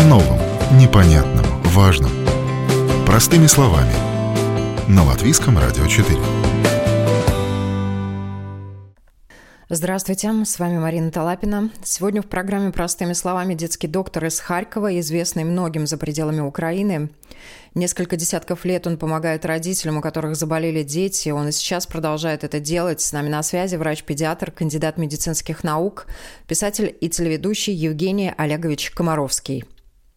О новом, непонятном, важном. Простыми словами. На Латвийском радио 4. Здравствуйте, с вами Марина Талапина. Сегодня в программе «Простыми словами» детский доктор из Харькова, известный многим за пределами Украины. Несколько десятков лет он помогает родителям, у которых заболели дети. Он и сейчас продолжает это делать. С нами на связи врач-педиатр, кандидат медицинских наук, писатель и телеведущий Евгений Олегович Комаровский.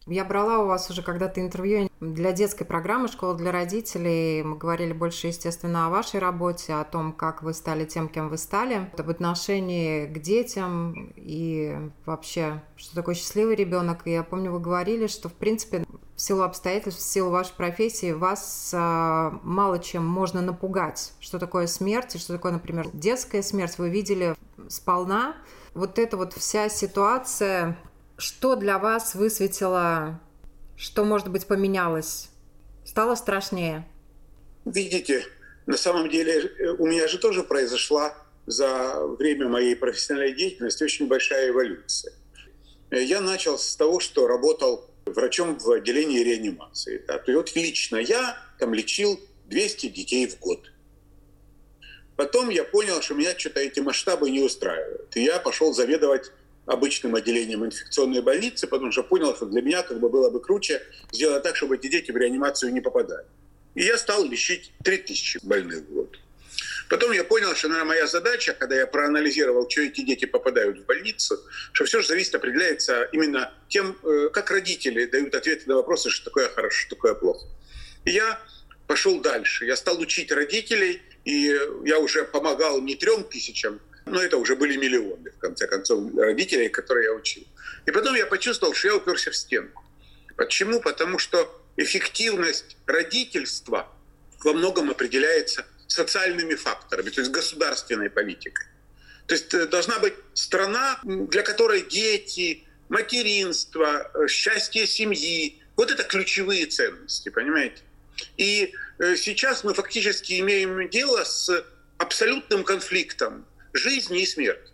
Я брала у вас уже когда-то интервью для детской программы «Школа для родителей». Мы говорили больше, естественно, о вашей работе, о том, как вы стали тем, кем вы стали, об отношении к детям и вообще, что такое счастливый ребенок. И я помню, вы говорили, что, в принципе, в силу обстоятельств, в силу вашей профессии вас а, мало чем можно напугать. Что такое смерть и что такое, например, детская смерть, вы видели сполна. Вот эта вот вся ситуация что для вас высветило, что, может быть, поменялось? Стало страшнее? Видите, на самом деле э, у меня же тоже произошла за время моей профессиональной деятельности очень большая эволюция. Э, я начал с того, что работал врачом в отделении реанимации. Да. И вот лично я там лечил 200 детей в год. Потом я понял, что меня что-то эти масштабы не устраивают. И я пошел заведовать обычным отделением инфекционной больницы, потому что понял, что для меня как бы было бы круче сделать так, чтобы эти дети в реанимацию не попадали. И я стал лечить 3000 больных в год. Потом я понял, что, наверное, моя задача, когда я проанализировал, что эти дети попадают в больницу, что все же зависит, определяется именно тем, э, как родители дают ответы на вопросы, что такое хорошо, что такое плохо. И я пошел дальше. Я стал учить родителей, и я уже помогал не трем тысячам, но это уже были миллионы, в конце концов, родителей, которые я учил. И потом я почувствовал, что я уперся в стенку. Почему? Потому что эффективность родительства во многом определяется социальными факторами, то есть государственной политикой. То есть э, должна быть страна, для которой дети, материнство, э, счастье семьи, вот это ключевые ценности, понимаете? И э, сейчас мы фактически имеем дело с абсолютным конфликтом жизни и смерти.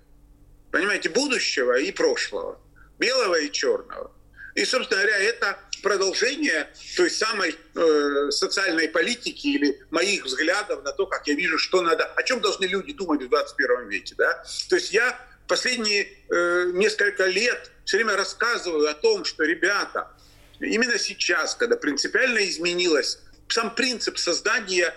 Понимаете, будущего и прошлого, белого и черного. И, собственно говоря, это продолжение той самой э, социальной политики или моих взглядов на то, как я вижу, что надо, о чем должны люди думать в 21 веке. Да? То есть я последние э, несколько лет все время рассказываю о том, что, ребята, именно сейчас, когда принципиально изменилось сам принцип создания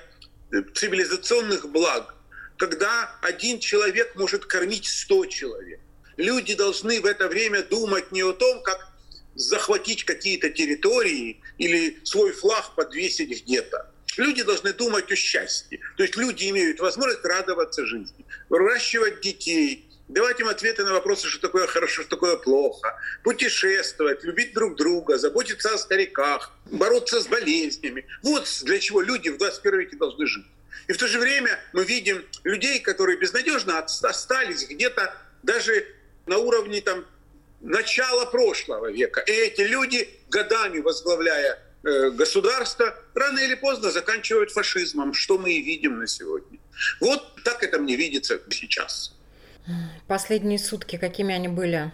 э, цивилизационных благ, когда один человек может кормить 100 человек. Люди должны в это время думать не о том, как захватить какие-то территории или свой флаг подвесить где-то. Люди должны думать о счастье. То есть люди имеют возможность радоваться жизни, выращивать детей, давать им ответы на вопросы, что такое хорошо, что такое плохо, путешествовать, любить друг друга, заботиться о стариках, бороться с болезнями. Вот для чего люди в 21 веке должны жить. И в то же время мы видим людей, которые безнадежно остались где-то даже на уровне там, начала прошлого века. И эти люди, годами возглавляя э, государство, рано или поздно заканчивают фашизмом, что мы и видим на сегодня. Вот так это мне видится сейчас. Последние сутки, какими они были?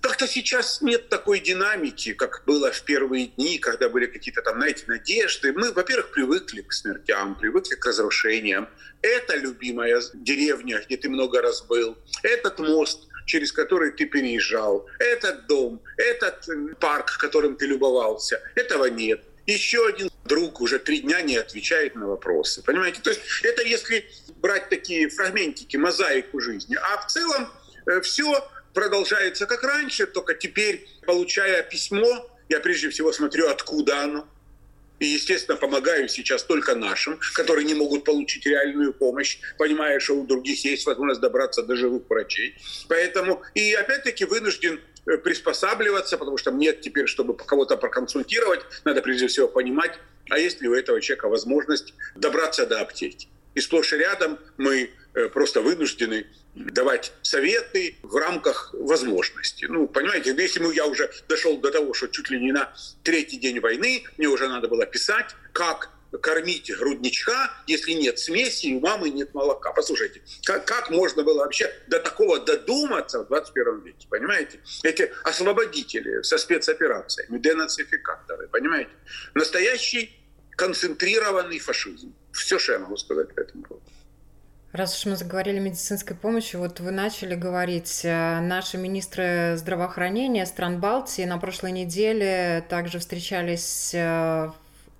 Как-то сейчас нет такой динамики, как было в первые дни, когда были какие-то там, знаете, надежды. Мы, во-первых, привыкли к смертям, привыкли к разрушениям. Это любимая деревня, где ты много раз был. Этот мост, через который ты переезжал. Этот дом, этот парк, которым ты любовался. Этого нет. Еще один друг уже три дня не отвечает на вопросы. Понимаете? То есть это если брать такие фрагментики, мозаику жизни. А в целом э, все продолжается как раньше, только теперь, получая письмо, я прежде всего смотрю, откуда оно. И, естественно, помогаю сейчас только нашим, которые не могут получить реальную помощь, понимая, что у других есть возможность добраться до живых врачей. Поэтому и опять-таки вынужден э, приспосабливаться, потому что нет теперь, чтобы кого-то проконсультировать, надо прежде всего понимать, а есть ли у этого человека возможность добраться до аптеки. И сплошь и рядом мы э, просто вынуждены давать советы в рамках возможности. Ну, понимаете, если мы, я уже дошел до того, что чуть ли не на третий день войны мне уже надо было писать, как кормить грудничка, если нет смеси и у мамы нет молока. Послушайте, как, как можно было вообще до такого додуматься в 21 веке, понимаете? Эти освободители со спецоперациями, денацификаторы, понимаете? Настоящий концентрированный фашизм. Все, что я могу сказать по этому поводу. Раз уж мы заговорили о медицинской помощи, вот вы начали говорить, э, наши министры здравоохранения стран Балтии на прошлой неделе также встречались э,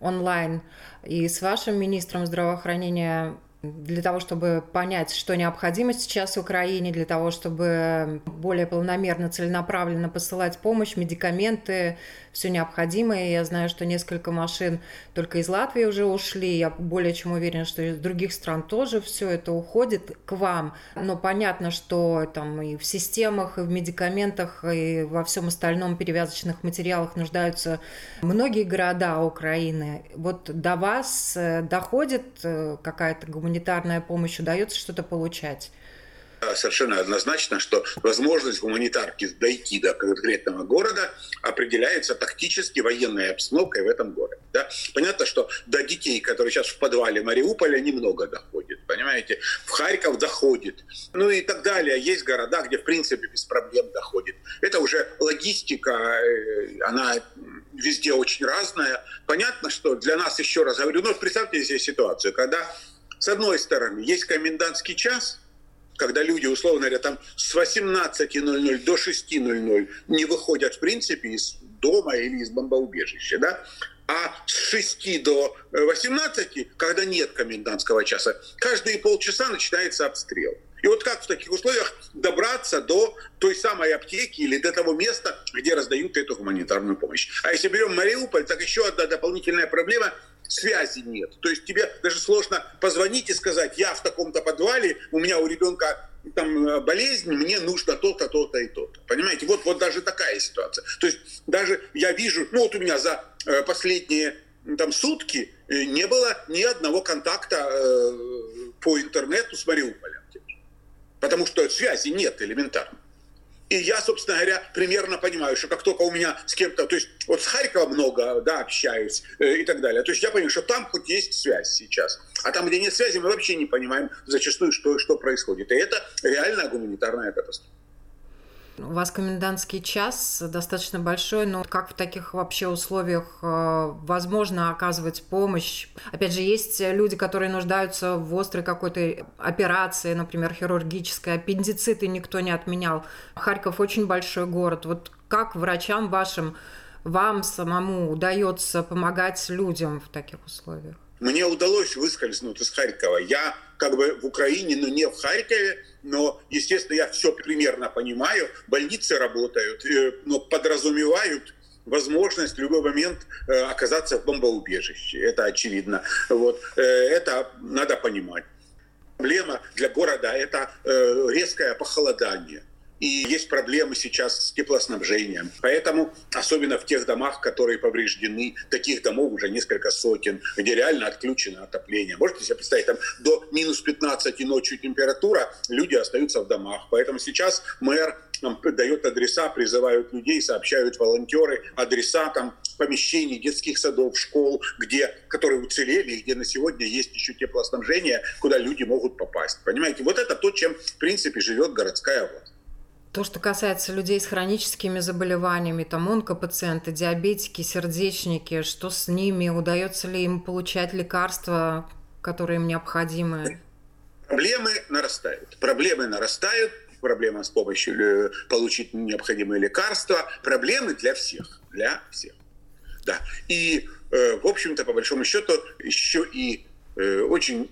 онлайн и с вашим министром здравоохранения для того, чтобы понять, что необходимо сейчас в Украине, для того, чтобы более полномерно, целенаправленно посылать помощь, медикаменты, все необходимое. Я знаю, что несколько машин только из Латвии уже ушли. Я более чем уверена, что из других стран тоже все это уходит к вам. Но понятно, что там и в системах, и в медикаментах, и во всем остальном перевязочных материалах нуждаются многие города Украины. Вот до вас э, доходит э, какая-то гуманитарная помощь, удается что-то получать? Совершенно однозначно, что возможность гуманитарки дойти до конкретного города определяется тактически военной обстановкой в этом городе. Да? Понятно, что до детей, которые сейчас в подвале Мариуполя, немного доходит. Понимаете? В Харьков доходит. Ну и так далее. Есть города, где в принципе без проблем доходит. Это уже логистика, э, она везде очень разная. Понятно, что для нас, еще раз говорю, ну представьте себе ситуацию, когда с одной стороны есть комендантский час – когда люди, условно говоря, там с 18.00 до 6.00 не выходят, в принципе, из дома или из бомбоубежища, да, а с 6 до 18, когда нет комендантского часа, каждые полчаса начинается обстрел. И вот как в таких условиях добраться до той самой аптеки или до того места, где раздают эту гуманитарную помощь. А если берем Мариуполь, так еще одна дополнительная проблема – связи нет. То есть тебе даже сложно позвонить и сказать, я в таком-то подвале, у меня у ребенка там э, болезнь, мне нужно то-то, то-то и то-то. Понимаете? Вот, вот даже такая ситуация. То есть даже я вижу, ну вот у меня за э, последние там сутки э, не было ни одного контакта по интернету с Мариуполем. Потому что связи нет элементарно. И я, собственно говоря, примерно понимаю, что как только у меня с кем-то, то есть вот с Харькова много, да, общаюсь э, и так далее. То есть я понимаю, что там хоть есть связь сейчас. А там, где нет связи, мы вообще не понимаем зачастую, что, что происходит. И это реальная гуманитарная катастрофа. У вас комендантский час достаточно большой, но как в таких вообще условиях э, возможно оказывать помощь? Опять же, есть люди, которые нуждаются в острой какой-то операции, например, хирургической, аппендициты никто не отменял. Харьков очень большой город. Вот как врачам вашим, вам самому удается помогать людям в таких условиях? Мне удалось выскользнуть из Харькова. Я как бы в Украине, но не в Харькове, но, естественно, я все примерно понимаю. Больницы работают, э, но подразумевают возможность в любой момент э, оказаться в бомбоубежище. Это очевидно. Вот. Э, это надо понимать. Проблема для города – это резкое похолодание и есть проблемы сейчас с теплоснабжением. Поэтому, особенно в тех домах, которые повреждены, таких домов уже несколько сотен, где реально отключено отопление. Можете себе представить, там до минус 15 ночью температура, люди остаются в домах. Поэтому сейчас мэр нам дает адреса, призывают людей, сообщают волонтеры адреса там помещений, детских садов, школ, где, которые уцелели, где на сегодня есть еще теплоснабжение, куда люди могут попасть. Понимаете, вот это то, чем, в принципе, живет городская власть. То, что касается людей с хроническими заболеваниями, там онкопациенты, диабетики, сердечники, что с ними, удается ли им получать лекарства, которые им необходимы? Проблемы нарастают. Проблемы нарастают. Проблема с помощью э, получить необходимые лекарства. Проблемы для всех. Для всех. Да. И, э, в общем-то, по большому счету, еще и э, очень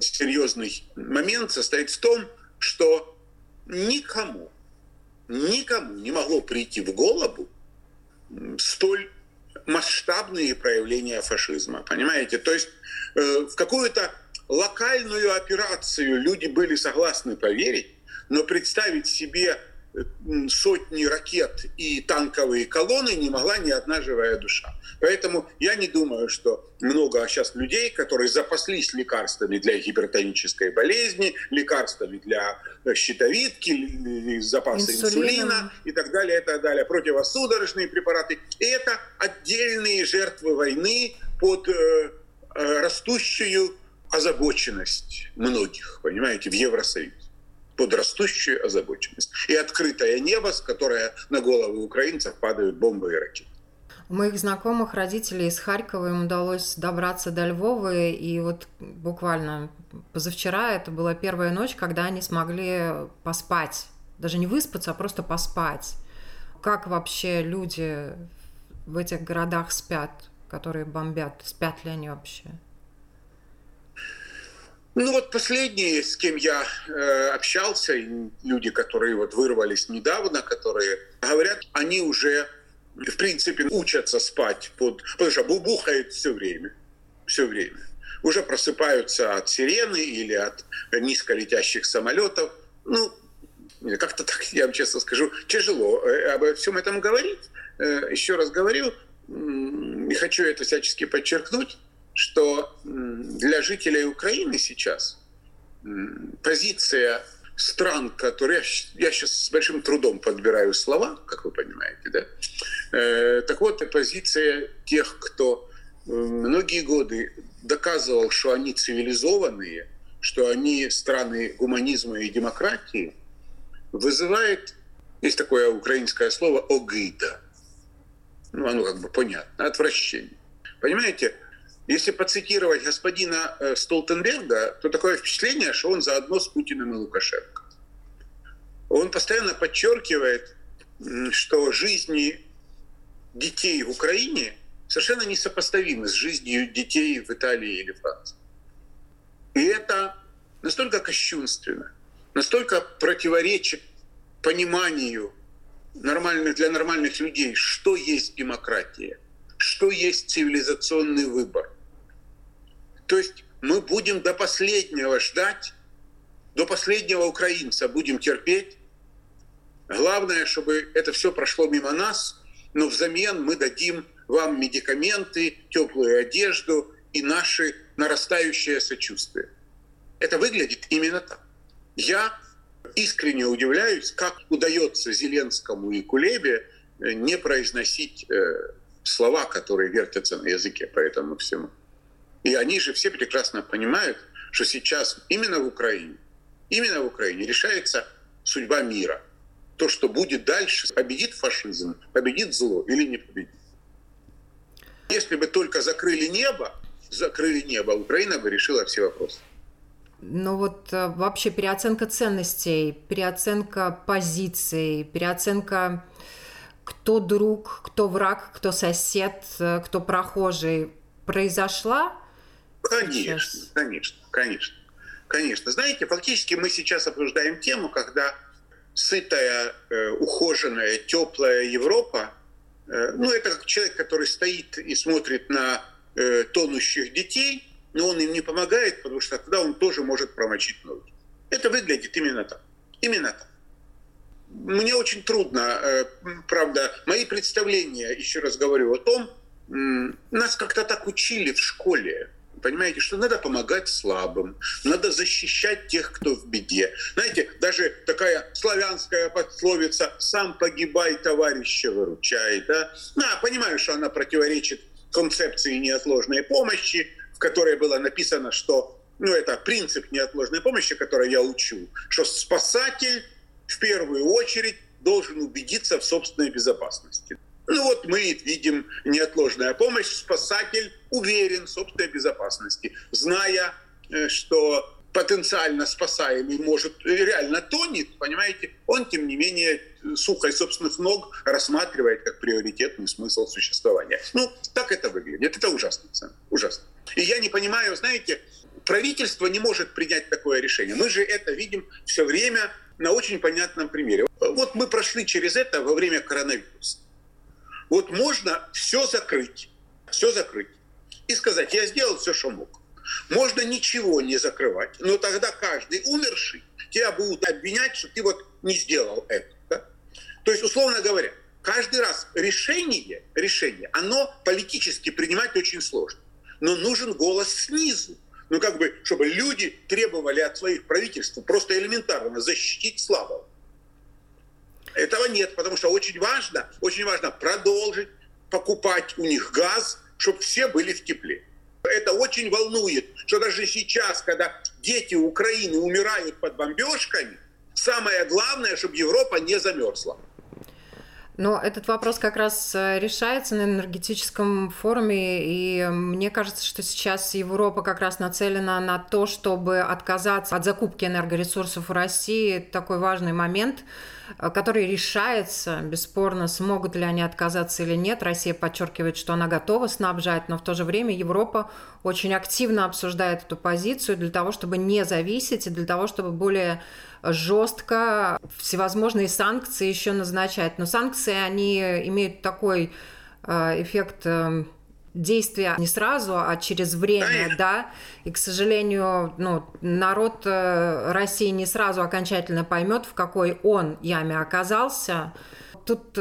серьезный момент состоит в том, что никому никому не могло прийти в голову столь масштабные проявления фашизма. Понимаете? То есть э, в какую-то локальную операцию люди были согласны поверить, но представить себе сотни ракет и танковые колонны не могла ни одна живая душа. Поэтому я не думаю, что много сейчас людей, которые запаслись лекарствами для гипертонической болезни, лекарствами для э, щитовидки, запасы инсулина, инсулина и так далее, и так далее, противосудорожные препараты. И это отдельные жертвы войны под э, э, растущую озабоченность многих, понимаете, в Евросоюзе под растущую озабоченность. И открытое небо, с которое на головы украинцев падают бомбы и ракеты. У моих знакомых родителей из Харькова им удалось добраться до Львова, и вот буквально позавчера это была первая ночь, когда они смогли поспать. Даже не выспаться, а просто поспать. Как вообще люди в этих городах спят, которые бомбят? Спят ли они вообще? Ну вот последние, с кем я э, общался, люди, которые вот вырвались недавно, которые говорят, они уже в принципе учатся спать под, потому что бубухает все время, все время. Уже просыпаются от сирены или от низколетящих самолетов. Ну, как-то так, я вам честно скажу, тяжело э, обо всем этом говорить. Э, еще раз говорю, и хочу это всячески подчеркнуть, что для жителей Украины сейчас позиция стран, которые я сейчас с большим трудом подбираю слова, как вы понимаете, да. Э, так вот, позиция тех, кто многие годы доказывал, что они цивилизованные, что они страны гуманизма и демократии, вызывает, есть такое украинское слово «огыда». Ну, оно как бы понятно, отвращение. Понимаете, если поцитировать господина э, Столтенберга, то такое впечатление, что он заодно с Путиным и Лукашенко. Он постоянно подчеркивает, что жизни детей в Украине совершенно несопоставимы с жизнью детей в Италии или Франции. И это настолько кощунственно, настолько противоречит пониманию нормальных, для нормальных людей, что есть демократия, что есть цивилизационный выбор. То есть мы будем до последнего ждать, до последнего украинца будем терпеть. Главное, чтобы это все прошло мимо нас, но взамен мы дадим вам медикаменты, теплую одежду и наше нарастающее сочувствие. Это выглядит именно так. Я искренне удивляюсь, как удается Зеленскому и Кулебе э, не произносить э, слова, которые вертятся на языке по этому всему. И они же все прекрасно понимают, что сейчас именно в Украине, именно в Украине решается судьба мира. То, что будет дальше, победит фашизм, победит зло или не победит. Если бы только закрыли небо, закрыли небо, Украина бы решила все вопросы. Ну вот э, вообще переоценка ценностей, переоценка позиций, переоценка кто друг, кто враг, кто сосед, э, кто прохожий произошла Конечно, сейчас. конечно, конечно. Конечно. Знаете, фактически мы сейчас обсуждаем тему, когда сытая, э, ухоженная, теплая Европа, э, ну, это как человек, который стоит и смотрит на э, тонущих детей, но он им не помогает, потому что тогда он тоже может промочить ноги. Это выглядит именно так. Именно так. Мне очень трудно, э, правда, мои представления, еще раз говорю о том, нас как-то так учили в школе, понимаете, что надо помогать слабым, надо защищать тех, кто в беде. Знаете, даже такая славянская пословица «сам погибай, товарища выручай». Да? На, понимаю, что она противоречит концепции неотложной помощи, в которой было написано, что ну, это принцип неотложной помощи, который я учу, что спасатель в первую очередь должен убедиться в собственной безопасности. Ну вот мы видим неотложная помощь, спасатель уверен в собственной безопасности, зная, э, что потенциально спасаемый может реально тонет, понимаете, он, тем не менее, сухой собственных ног рассматривает как приоритетный смысл существования. Ну, так это выглядит. Это ужасно. Ужасно. И я не понимаю, знаете, правительство не может принять такое решение. Мы же это видим все время на очень понятном примере. Вот мы прошли через это во время коронавируса. Вот можно все закрыть, все закрыть и сказать, я сделал все, что мог. Можно ничего не закрывать, но тогда каждый умерший тебя будут обвинять, что ты вот не сделал это. Да? То есть, условно говоря, каждый раз решение, решение, оно политически принимать очень сложно. Но нужен голос снизу. Ну, как бы, чтобы люди требовали от своих правительств просто элементарно защитить слабого. Этого нет, потому что очень важно, очень важно продолжить покупать у них газ, чтобы все были в тепле. Это очень волнует, что даже сейчас, когда дети Украины умирают под бомбежками, самое главное, чтобы Европа не замерзла. Но этот вопрос как раз э, решается на энергетическом форуме, и мне кажется, что сейчас Европа как раз нацелена на то, чтобы отказаться от закупки энергоресурсов в России. Такой важный момент, э, который решается, бесспорно, смогут ли они отказаться или нет. Россия подчеркивает, что она готова снабжать, но в то же время Европа очень активно обсуждает эту позицию для того, чтобы не зависеть и для того, чтобы более жестко всевозможные санкции еще назначать. Но санкции, они имеют такой э, эффект э, действия не сразу, а через время, да. И, к сожалению, ну, народ э, России не сразу окончательно поймет, в какой он яме оказался. Тут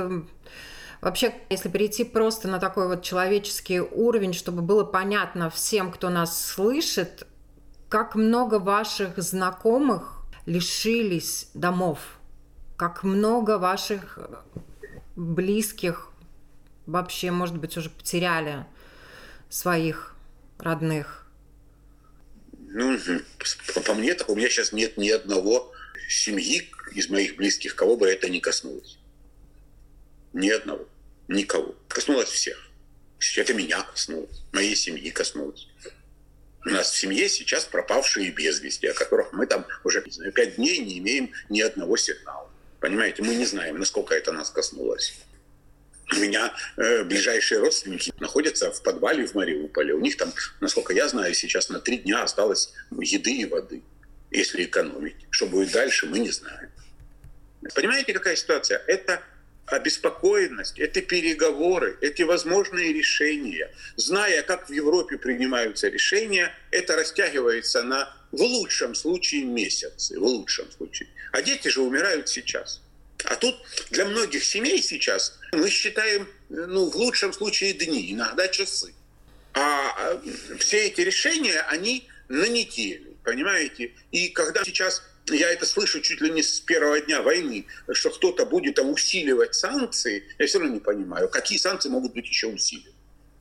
Вообще, если перейти просто на такой вот человеческий уровень, чтобы было понятно всем, кто нас слышит, как много ваших знакомых лишились домов, как много ваших близких вообще, может быть, уже потеряли своих родных? Ну, по мне, так у меня сейчас нет ни одного семьи из моих близких, кого бы это не коснулось. Ни одного. Никого. Коснулось всех. Это меня коснулось. Моей семьи коснулось. У нас в семье сейчас пропавшие без вести, о которых мы там уже не знаю, пять дней не имеем ни одного сигнала. Понимаете, мы не знаем, насколько это нас коснулось. У меня э, ближайшие родственники находятся в подвале в Мариуполе. У них там, насколько я знаю, сейчас на три дня осталось еды и воды, если экономить. Что будет дальше, мы не знаем. Понимаете, какая ситуация? Это обеспокоенность, это переговоры, эти возможные решения. Зная, как в Европе принимаются решения, это растягивается на, в лучшем случае, месяцы, в лучшем случае. А дети же умирают сейчас. А тут для многих семей сейчас мы считаем, ну, в лучшем случае дни, иногда часы. А все эти решения, они на неделю, понимаете? И когда сейчас я это слышу чуть ли не с первого дня войны, что кто-то будет там усиливать санкции, я все равно не понимаю, какие санкции могут быть еще усилены.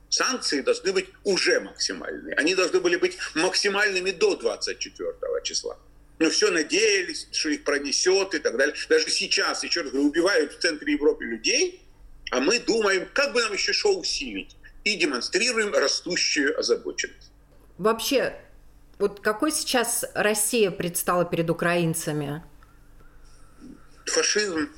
Санкции должны быть уже максимальные. Они должны были быть максимальными до 24 числа. Но все надеялись, что их пронесет и так далее. Даже сейчас, еще раз говорю, убивают в центре Европы людей, а мы думаем, как бы нам еще что усилить. И демонстрируем растущую озабоченность. Вообще, вот какой сейчас Россия предстала перед украинцами? Фашизм.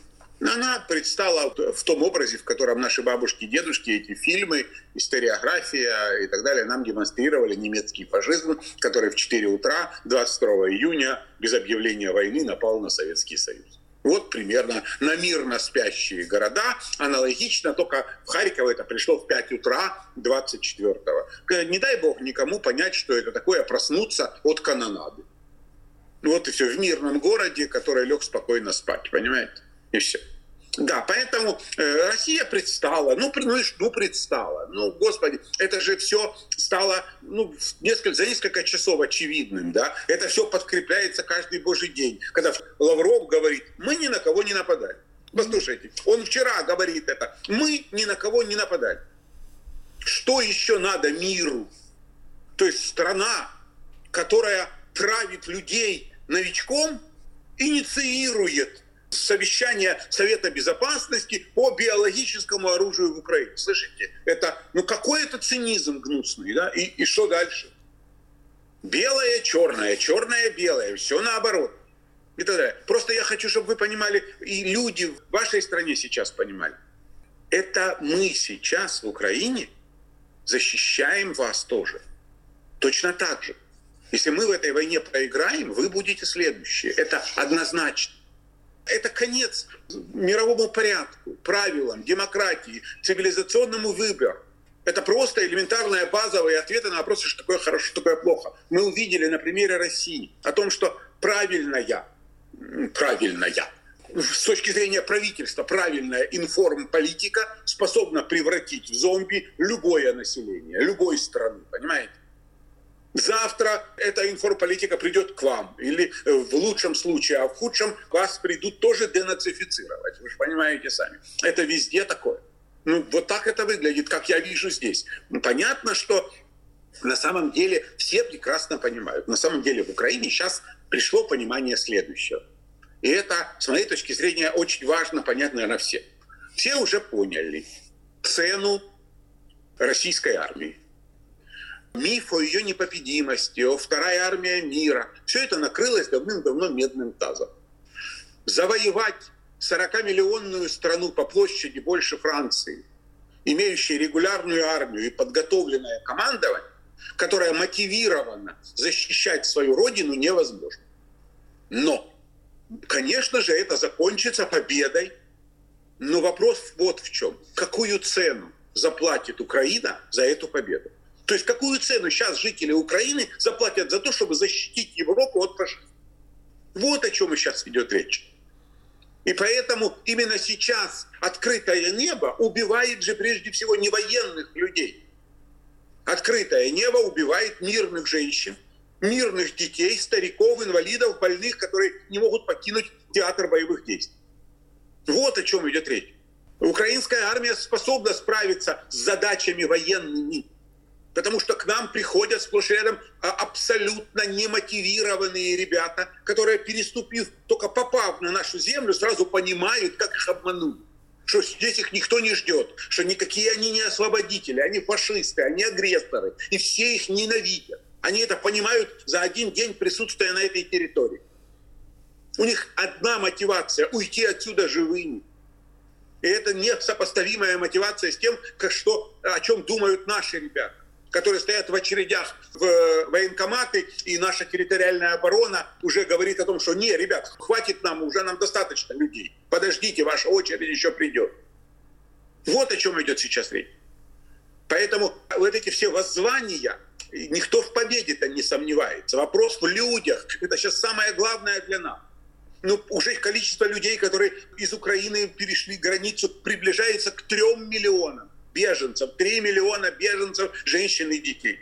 Она предстала в том образе, в котором наши бабушки, дедушки, эти фильмы, историография и так далее нам демонстрировали немецкий фашизм, который в 4 утра 22 июня без объявления войны напал на Советский Союз. Вот примерно на мирно спящие города. Аналогично, только в Харьково это пришло в 5 утра 24-го. Не дай бог никому понять, что это такое проснуться от канонады. Вот и все, в мирном городе, который лег спокойно спать, понимаете? И все. Да, поэтому э, Россия предстала, ну, ну, ну, предстала, ну, господи, это же все стало ну, несколько, за несколько часов очевидным, да, это все подкрепляется каждый божий день, когда Лавров говорит, мы ни на кого не нападали. Послушайте, он вчера говорит это, мы ни на кого не нападали. Что еще надо миру? То есть страна, которая травит людей новичком, инициирует совещание Совета Безопасности по биологическому оружию в Украине. Слышите, это, ну какой это цинизм гнусный, да? И, и что дальше? Белое, черное, черное, белое, все наоборот. И так далее. Просто я хочу, чтобы вы понимали, и люди в вашей стране сейчас понимали. Это мы сейчас в Украине защищаем вас тоже. Точно так же. Если мы в этой войне проиграем, вы будете следующие. Это однозначно. Это конец мировому порядку, правилам, демократии, цивилизационному выбору. Это просто элементарные базовые ответы на вопросы, что такое хорошо, что такое плохо. Мы увидели на примере России о том, что правильная, правильная, с точки зрения правительства, правильная информполитика способна превратить в зомби любое население, любой страны, понимаете? Завтра эта информполитика придет к вам. Или э, в лучшем случае, а в худшем вас придут тоже денацифицировать. Вы же понимаете сами. Это везде такое. Ну, вот так это выглядит, как я вижу здесь. Ну, понятно, что на самом деле все прекрасно понимают. На самом деле в Украине сейчас пришло понимание следующего. И это, с моей точки зрения, очень важно понять, наверное, все. Все уже поняли цену российской армии. Миф о ее непобедимости, о вторая армия мира. Все это накрылось давным-давно медным тазом. Завоевать 40-миллионную страну по площади больше Франции, имеющая регулярную армию и подготовленное командование, которая мотивирована защищать свою родину, невозможно. Но, конечно же, это закончится победой. Но вопрос вот в чем. Какую цену заплатит Украина за эту победу? То есть какую цену сейчас жители Украины заплатят за то, чтобы защитить Европу от фашизма? Вот о чем сейчас идет речь. И поэтому именно сейчас открытое небо убивает же прежде всего не военных людей. Открытое небо убивает мирных женщин, мирных детей, стариков, инвалидов, больных, которые не могут покинуть театр боевых действий. Вот о чем идет речь. Украинская армия способна справиться с задачами военными, потому что к нам приходят сплошь рядом а, абсолютно немотивированные ребята, которые, переступив, только попав на нашу землю, сразу понимают, как их обмануть что здесь их никто не ждет, что никакие они не освободители, они фашисты, они агрессоры, и все их ненавидят. Они это понимают за один день присутствия на этой территории. У них одна мотивация – уйти отсюда живыми. И это несопоставимая мотивация с тем, как что, о чем думают наши ребята которые стоят в очередях в военкоматы, и наша территориальная оборона уже говорит о том, что не, ребят, хватит нам, уже нам достаточно людей. Подождите, ваша очередь еще придет. Вот о чем идет сейчас речь. Поэтому вот эти все воззвания, никто в победе-то не сомневается. Вопрос в людях. Это сейчас самое главное для нас. Ну, уже количество людей, которые из Украины перешли границу, приближается к трем миллионам беженцев, 3 миллиона беженцев, женщин и детей.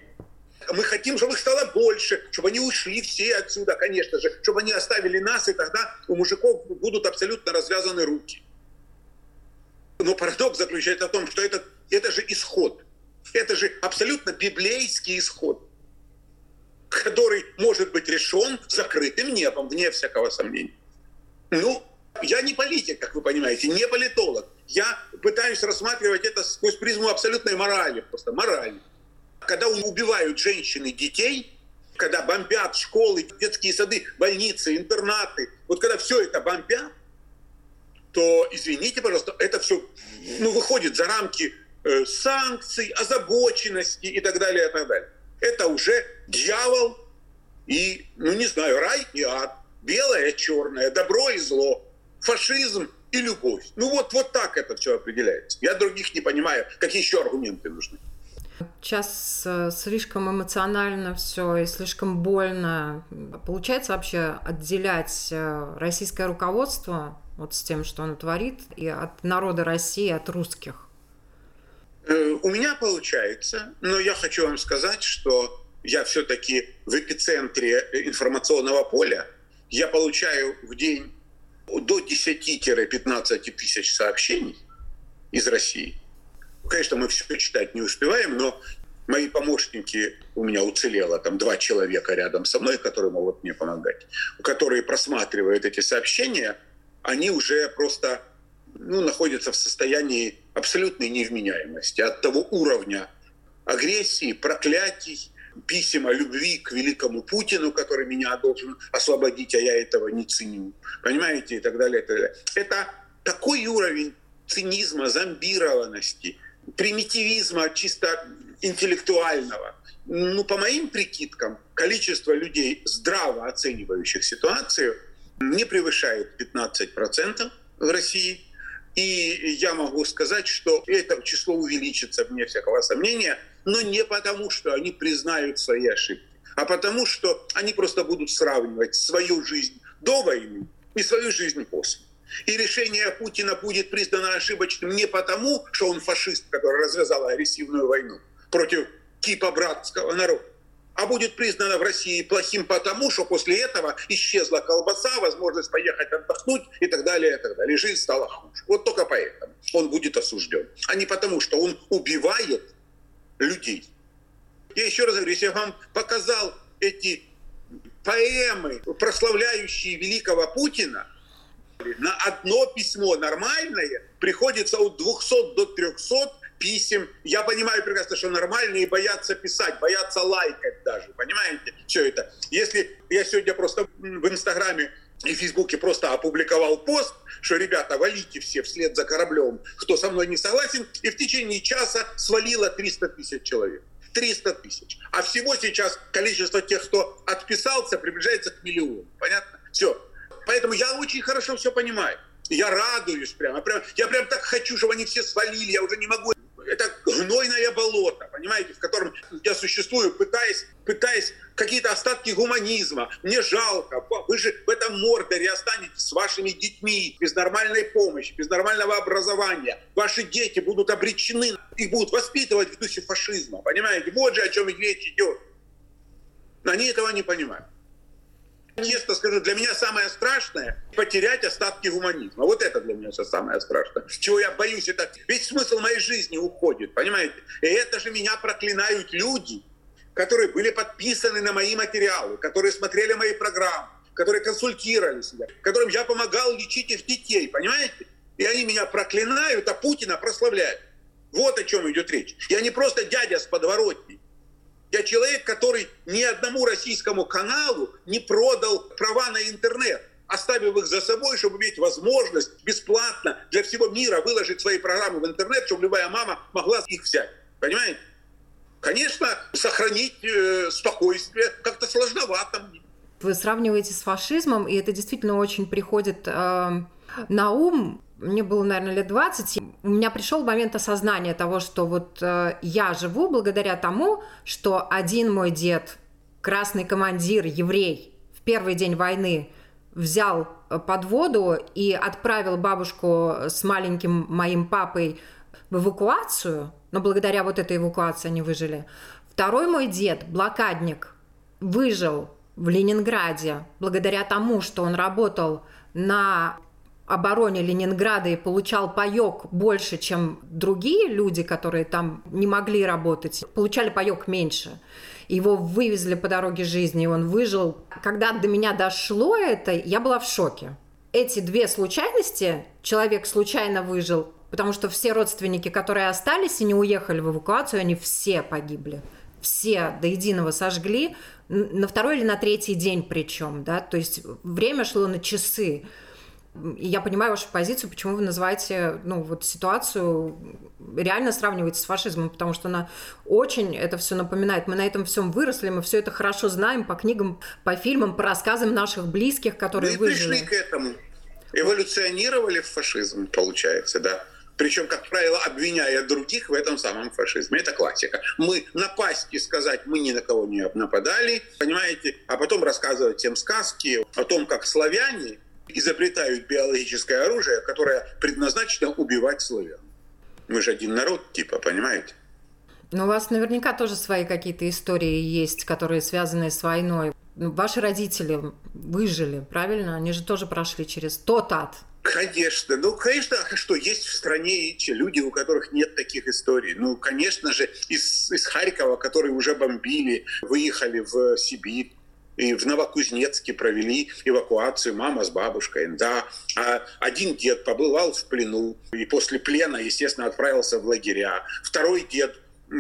Мы хотим, чтобы их стало больше, чтобы они ушли все отсюда, конечно же, чтобы они оставили нас, и тогда у мужиков будут абсолютно развязаны руки. Но парадокс заключается в том, что это, это же исход. Это же абсолютно библейский исход, который может быть решен закрытым небом, вне всякого сомнения. Ну, я не политик, как вы понимаете, не политолог. Я пытаюсь рассматривать это сквозь призму абсолютной морали, просто морали. Когда убивают женщин и детей, когда бомбят школы, детские сады, больницы, интернаты, вот когда все это бомбят, то, извините, пожалуйста, это все ну, выходит за рамки э, санкций, озабоченности и так далее, и так далее. Это уже дьявол и, ну не знаю, рай и ад, белое, черное, добро и зло фашизм и любовь. Ну вот, вот так это все определяется. Я других не понимаю, какие еще аргументы нужны. Сейчас э, слишком эмоционально все и слишком больно. Получается вообще отделять э, российское руководство вот с тем, что оно творит, и от народа России, от русских? Э, у меня получается, но я хочу вам сказать, что я все-таки в эпицентре информационного поля. Я получаю в день до 10-15 тысяч сообщений из России. Конечно, мы все читать не успеваем, но мои помощники, у меня уцелело там два человека рядом со мной, которые могут мне помогать, которые просматривают эти сообщения, они уже просто ну, находятся в состоянии абсолютной невменяемости от того уровня агрессии, проклятий, писем о любви к великому Путину, который меня должен освободить, а я этого не ценю. Понимаете, и так далее. И так далее. Это такой уровень цинизма, зомбированности, примитивизма чисто интеллектуального. Ну, по моим прикидкам, количество людей, здраво оценивающих ситуацию, не превышает 15% в России. И я могу сказать, что это число увеличится, вне всякого сомнения – но не потому, что они признают свои ошибки, а потому, что они просто будут сравнивать свою жизнь до войны и свою жизнь после. И решение Путина будет признано ошибочным не потому, что он фашист, который развязал агрессивную войну против типа братского народа, а будет признано в России плохим потому, что после этого исчезла колбаса, возможность поехать отдохнуть и так далее, и так далее. жизнь стала хуже. Вот только поэтому он будет осужден. А не потому, что он убивает людей. Я еще раз говорю, если я вам показал эти поэмы, прославляющие великого Путина, на одно письмо нормальное приходится от 200 до 300 писем. Я понимаю прекрасно, что нормальные боятся писать, боятся лайкать даже. Понимаете? Все это. Если я сегодня просто в Инстаграме и в Фейсбуке просто опубликовал пост, что, ребята, валите все вслед за кораблем, кто со мной не согласен, и в течение часа свалило 300 тысяч человек. 300 тысяч. А всего сейчас количество тех, кто отписался, приближается к миллиону. Понятно? Все. Поэтому я очень хорошо все понимаю. Я радуюсь прямо. прям. Я прям так хочу, чтобы они все свалили. Я уже не могу это гнойное болото, понимаете, в котором я существую, пытаясь, пытаясь какие-то остатки гуманизма. Мне жалко. Вы же в этом мордоре останетесь с вашими детьми без нормальной помощи, без нормального образования. Ваши дети будут обречены, их будут воспитывать в духе фашизма. Понимаете? Вот же о чем речь идет. Они этого не понимают. Честно скажу, для меня самое страшное – потерять остатки гуманизма. Вот это для меня все самое страшное. Чего я боюсь, это весь смысл моей жизни уходит, понимаете? И это же меня проклинают люди, которые были подписаны на мои материалы, которые смотрели мои программы, которые консультировали себя, которым я помогал лечить их детей, понимаете? И они меня проклинают, а Путина прославляют. Вот о чем идет речь. Я не просто дядя с подворотни. Я человек, который ни одному российскому каналу не продал права на интернет, оставив их за собой, чтобы иметь возможность бесплатно для всего мира выложить свои программы в интернет, чтобы любая мама могла их взять. Понимаете? Конечно, сохранить э, спокойствие как-то сложновато. Вы сравниваете с фашизмом, и это действительно очень приходит э, на ум мне было, наверное, лет 20, у меня пришел момент осознания того, что вот э, я живу благодаря тому, что один мой дед, красный командир, еврей, в первый день войны взял э, под воду и отправил бабушку с маленьким моим папой в эвакуацию, но благодаря вот этой эвакуации они выжили. Второй мой дед, блокадник, выжил в Ленинграде благодаря тому, что он работал на обороне Ленинграда и получал паек больше, чем другие люди, которые там не могли работать, получали паек меньше. Его вывезли по дороге жизни, и он выжил. Когда до меня дошло это, я была в шоке. Эти две случайности, человек случайно выжил, потому что все родственники, которые остались и не уехали в эвакуацию, они все погибли. Все до единого сожгли, на второй или на третий день причем, да, то есть время шло на часы. И я понимаю вашу позицию, почему вы называете ну, вот ситуацию, реально сравниваете с фашизмом, потому что она очень это все напоминает. Мы на этом всем выросли, мы все это хорошо знаем по книгам, по фильмам, по рассказам наших близких, которые мы выжили. пришли к этому. Эволюционировали в фашизм, получается, да. Причем, как правило, обвиняя других в этом самом фашизме. Это классика. Мы напасть и сказать, мы ни на кого не нападали, понимаете, а потом рассказывать всем сказки о том, как славяне изобретают биологическое оружие, которое предназначено убивать славян. Мы же один народ, типа, понимаете? Но у вас наверняка тоже свои какие-то истории есть, которые связаны с войной. Ну, ваши родители выжили, правильно? Они же тоже прошли через тот ад. Конечно. Ну, конечно, а что, есть в стране люди, у которых нет таких историй. Ну, конечно же, из, из Харькова, которые уже бомбили, выехали в Сибирь, и в Новокузнецке провели эвакуацию мама с бабушкой. Да. А один дед побывал в плену и после плена, естественно, отправился в лагеря. Второй дед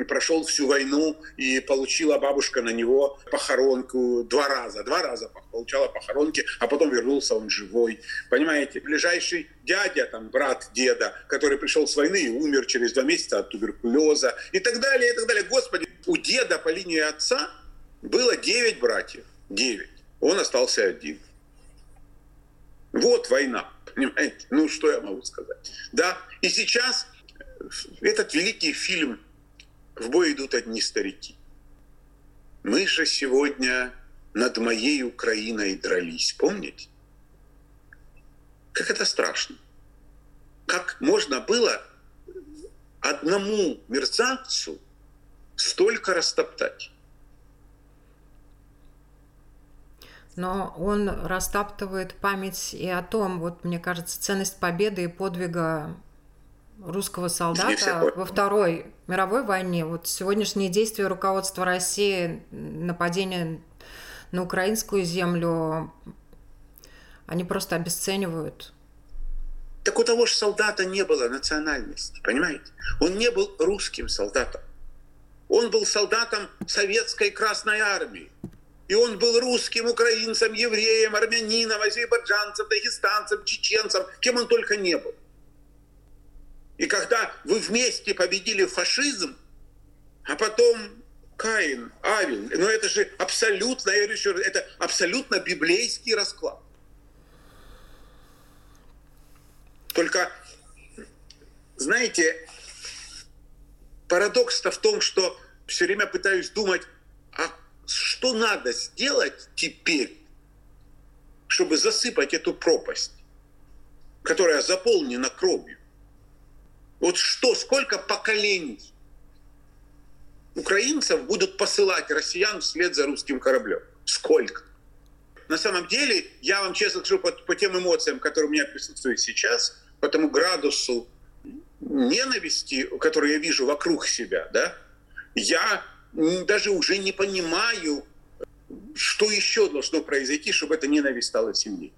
прошел всю войну и получила бабушка на него похоронку два раза. Два раза получала похоронки, а потом вернулся он живой. Понимаете, ближайший дядя, там, брат деда, который пришел с войны и умер через два месяца от туберкулеза и так далее, и так далее. Господи, у деда по линии отца было девять братьев. 9. Он остался один. Вот война, понимаете? Ну, что я могу сказать? Да, и сейчас этот великий фильм «В бой идут одни старики». Мы же сегодня над моей Украиной дрались, помните? Как это страшно. Как можно было одному мерзавцу столько растоптать? Но он растаптывает память и о том, вот мне кажется, ценность победы и подвига русского солдата во Второй мировой войне. Вот сегодняшние действия руководства России, нападение на украинскую землю, они просто обесценивают. Так у того же солдата не было национальности, понимаете? Он не был русским солдатом. Он был солдатом советской Красной Армии. И он был русским, украинцем, евреем, армянином, азербайджанцем, дагестанцем, чеченцем, кем он только не был. И когда вы вместе победили фашизм, а потом Каин, Авель, но это же абсолютно, я говорю еще это абсолютно библейский расклад. Только, знаете, парадокс-то в том, что все время пытаюсь думать, что надо сделать теперь, чтобы засыпать эту пропасть, которая заполнена кровью? Вот что, сколько поколений украинцев будут посылать россиян вслед за русским кораблем? Сколько? На самом деле, я вам честно скажу, по, по тем эмоциям, которые у меня присутствуют сейчас, по тому градусу ненависти, который я вижу вокруг себя, да, я даже уже не понимаю, что еще должно произойти, чтобы эта ненависть стала сильнее.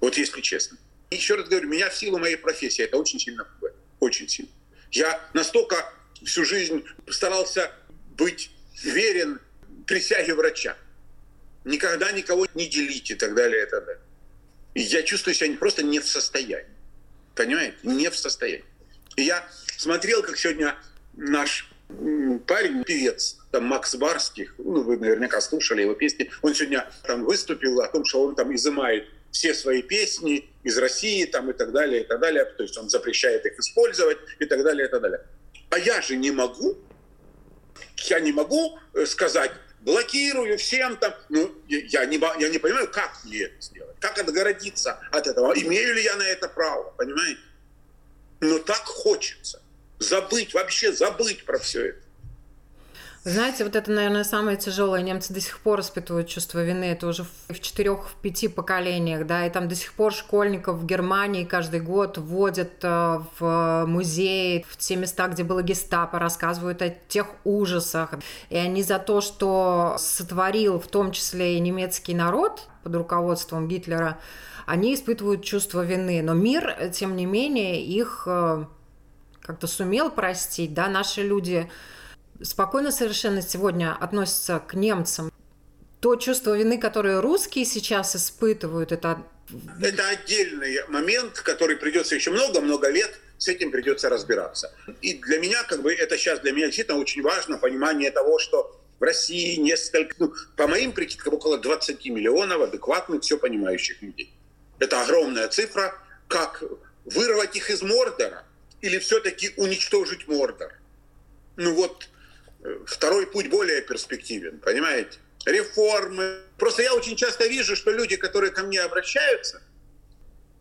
Вот если честно. Еще раз говорю, меня в силу моей профессии это очень сильно пугает. Очень сильно. Я настолько всю жизнь старался быть верен присяге врача. Никогда никого не делить и так далее, и так далее. И я чувствую себя просто не в состоянии. Понимаете? Не в состоянии. И я смотрел, как сегодня наш парень, певец, там Макс Барских, ну, вы наверняка слушали его песни, он сегодня там выступил о том, что он там изымает все свои песни из России там и так далее, и так далее. То есть он запрещает их использовать и так далее, и так далее. А я же не могу, я не могу э, сказать, блокирую всем там. Ну, я не, я не понимаю, как мне это сделать, как отгородиться от этого. Имею ли я на это право, понимаете? Но так хочется забыть, вообще забыть про все это. Знаете, вот это, наверное, самое тяжелое. Немцы до сих пор испытывают чувство вины. Это уже в четырех, в пяти поколениях, да, и там до сих пор школьников в Германии каждый год водят э, в музеи, в те места, где было гестапо, рассказывают о тех ужасах. И они за то, что сотворил в том числе и немецкий народ под руководством Гитлера, они испытывают чувство вины. Но мир, тем не менее, их э, как-то сумел простить, да, наши люди спокойно совершенно сегодня относятся к немцам. То чувство вины, которое русские сейчас испытывают, это... Это отдельный момент, который придется еще много-много лет с этим придется разбираться. И для меня, как бы, это сейчас для меня действительно очень важно понимание того, что в России несколько, ну, по моим прикидкам, около 20 миллионов адекватных, все понимающих людей. Это огромная цифра. Как вырвать их из Мордора – или все-таки уничтожить Мордор? Ну вот, второй путь более перспективен, понимаете? Реформы. Просто я очень часто вижу, что люди, которые ко мне обращаются,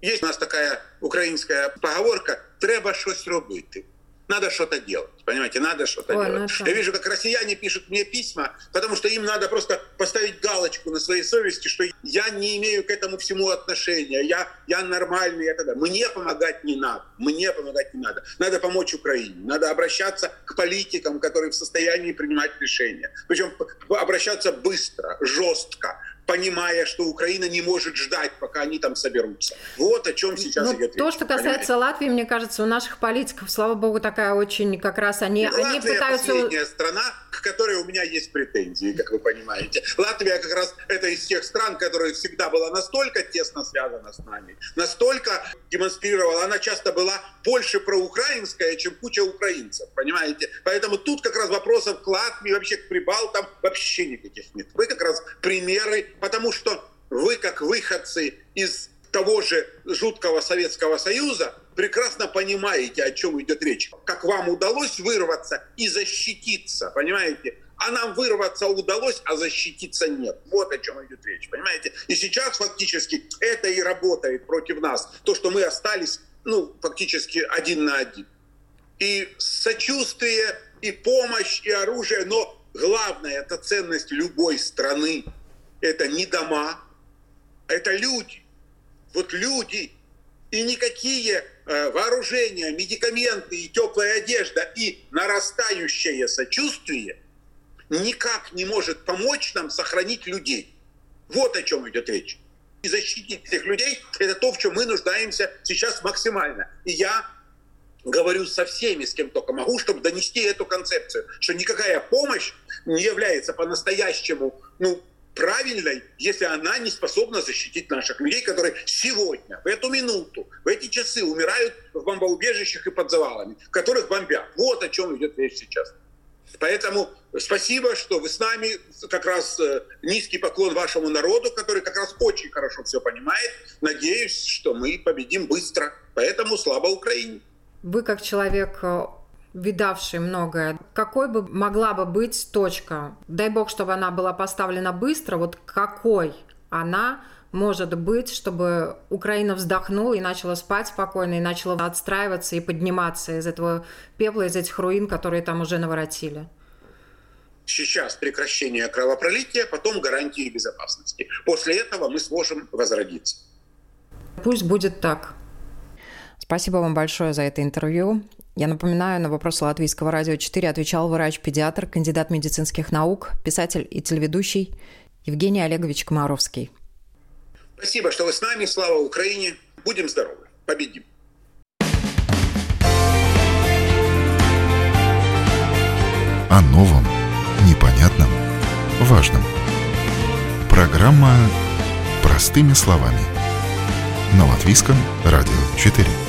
есть у нас такая украинская поговорка «треба щось робити» надо что-то делать. Понимаете, надо что-то Ой, делать. Ну, Я вижу, как россияне пишут мне письма, потому что им надо просто поставить галочку на своей совести, что я не имею к этому всему отношения, я, я нормальный, я тогда. Мне помогать не надо, мне помогать не надо. Надо помочь Украине, надо обращаться к политикам, которые в состоянии принимать решения. Причем обращаться быстро, жестко, понимая, что Украина не может ждать, пока они там соберутся. Вот о чем сейчас ну, идет речь. То, что касается понимаете? Латвии, мне кажется, у наших политиков, слава богу, такая очень как раз они, Латвия они пытаются... последняя страна, к которой у меня есть претензии, как вы понимаете. Латвия как раз это из тех стран, которая всегда была настолько тесно связана с нами, настолько демонстрировала, она часто была больше проукраинская, чем куча украинцев, понимаете? Поэтому тут как раз вопросов к Латвии, вообще к Прибалтам вообще никаких нет. Вы как раз примеры потому что вы, как выходцы из того же жуткого Советского Союза, прекрасно понимаете, о чем идет речь. Как вам удалось вырваться и защититься, понимаете? А нам вырваться удалось, а защититься нет. Вот о чем идет речь, понимаете? И сейчас фактически это и работает против нас. То, что мы остались, ну, фактически один на один. И сочувствие, и помощь, и оружие, но главное, это ценность любой страны, это не дома, это люди. Вот люди. И никакие э, вооружение, медикаменты и теплая одежда и нарастающее сочувствие никак не может помочь нам сохранить людей. Вот о чем идет речь. И защитить этих людей – это то, в чем мы нуждаемся сейчас максимально. И я говорю со всеми, с кем только могу, чтобы донести эту концепцию, что никакая помощь не является по-настоящему ну, правильной, если она не способна защитить наших людей, которые сегодня, в эту минуту, в эти часы умирают в бомбоубежищах и под завалами, которых бомбят. Вот о чем идет речь сейчас. Поэтому спасибо, что вы с нами. Как раз э, низкий поклон вашему народу, который как раз очень хорошо все понимает. Надеюсь, что мы победим быстро. Поэтому слава Украине. Вы как человек э, видавший многое, какой бы могла бы быть точка? Дай бог, чтобы она была поставлена быстро. Вот какой она может быть, чтобы Украина вздохнула и начала спать спокойно, и начала отстраиваться и подниматься из этого пепла, из этих руин, которые там уже наворотили? Сейчас прекращение кровопролития, потом гарантии безопасности. После этого мы сможем возродиться. Пусть будет так. Спасибо вам большое за это интервью. Я напоминаю, на вопросы Латвийского радио 4 отвечал врач-педиатр, кандидат медицинских наук, писатель и телеведущий Евгений Олегович Комаровский. Спасибо, что вы с нами. Слава Украине. Будем здоровы. Победим. О новом, непонятном, важном. Программа «Простыми словами» на Латвийском радио 4.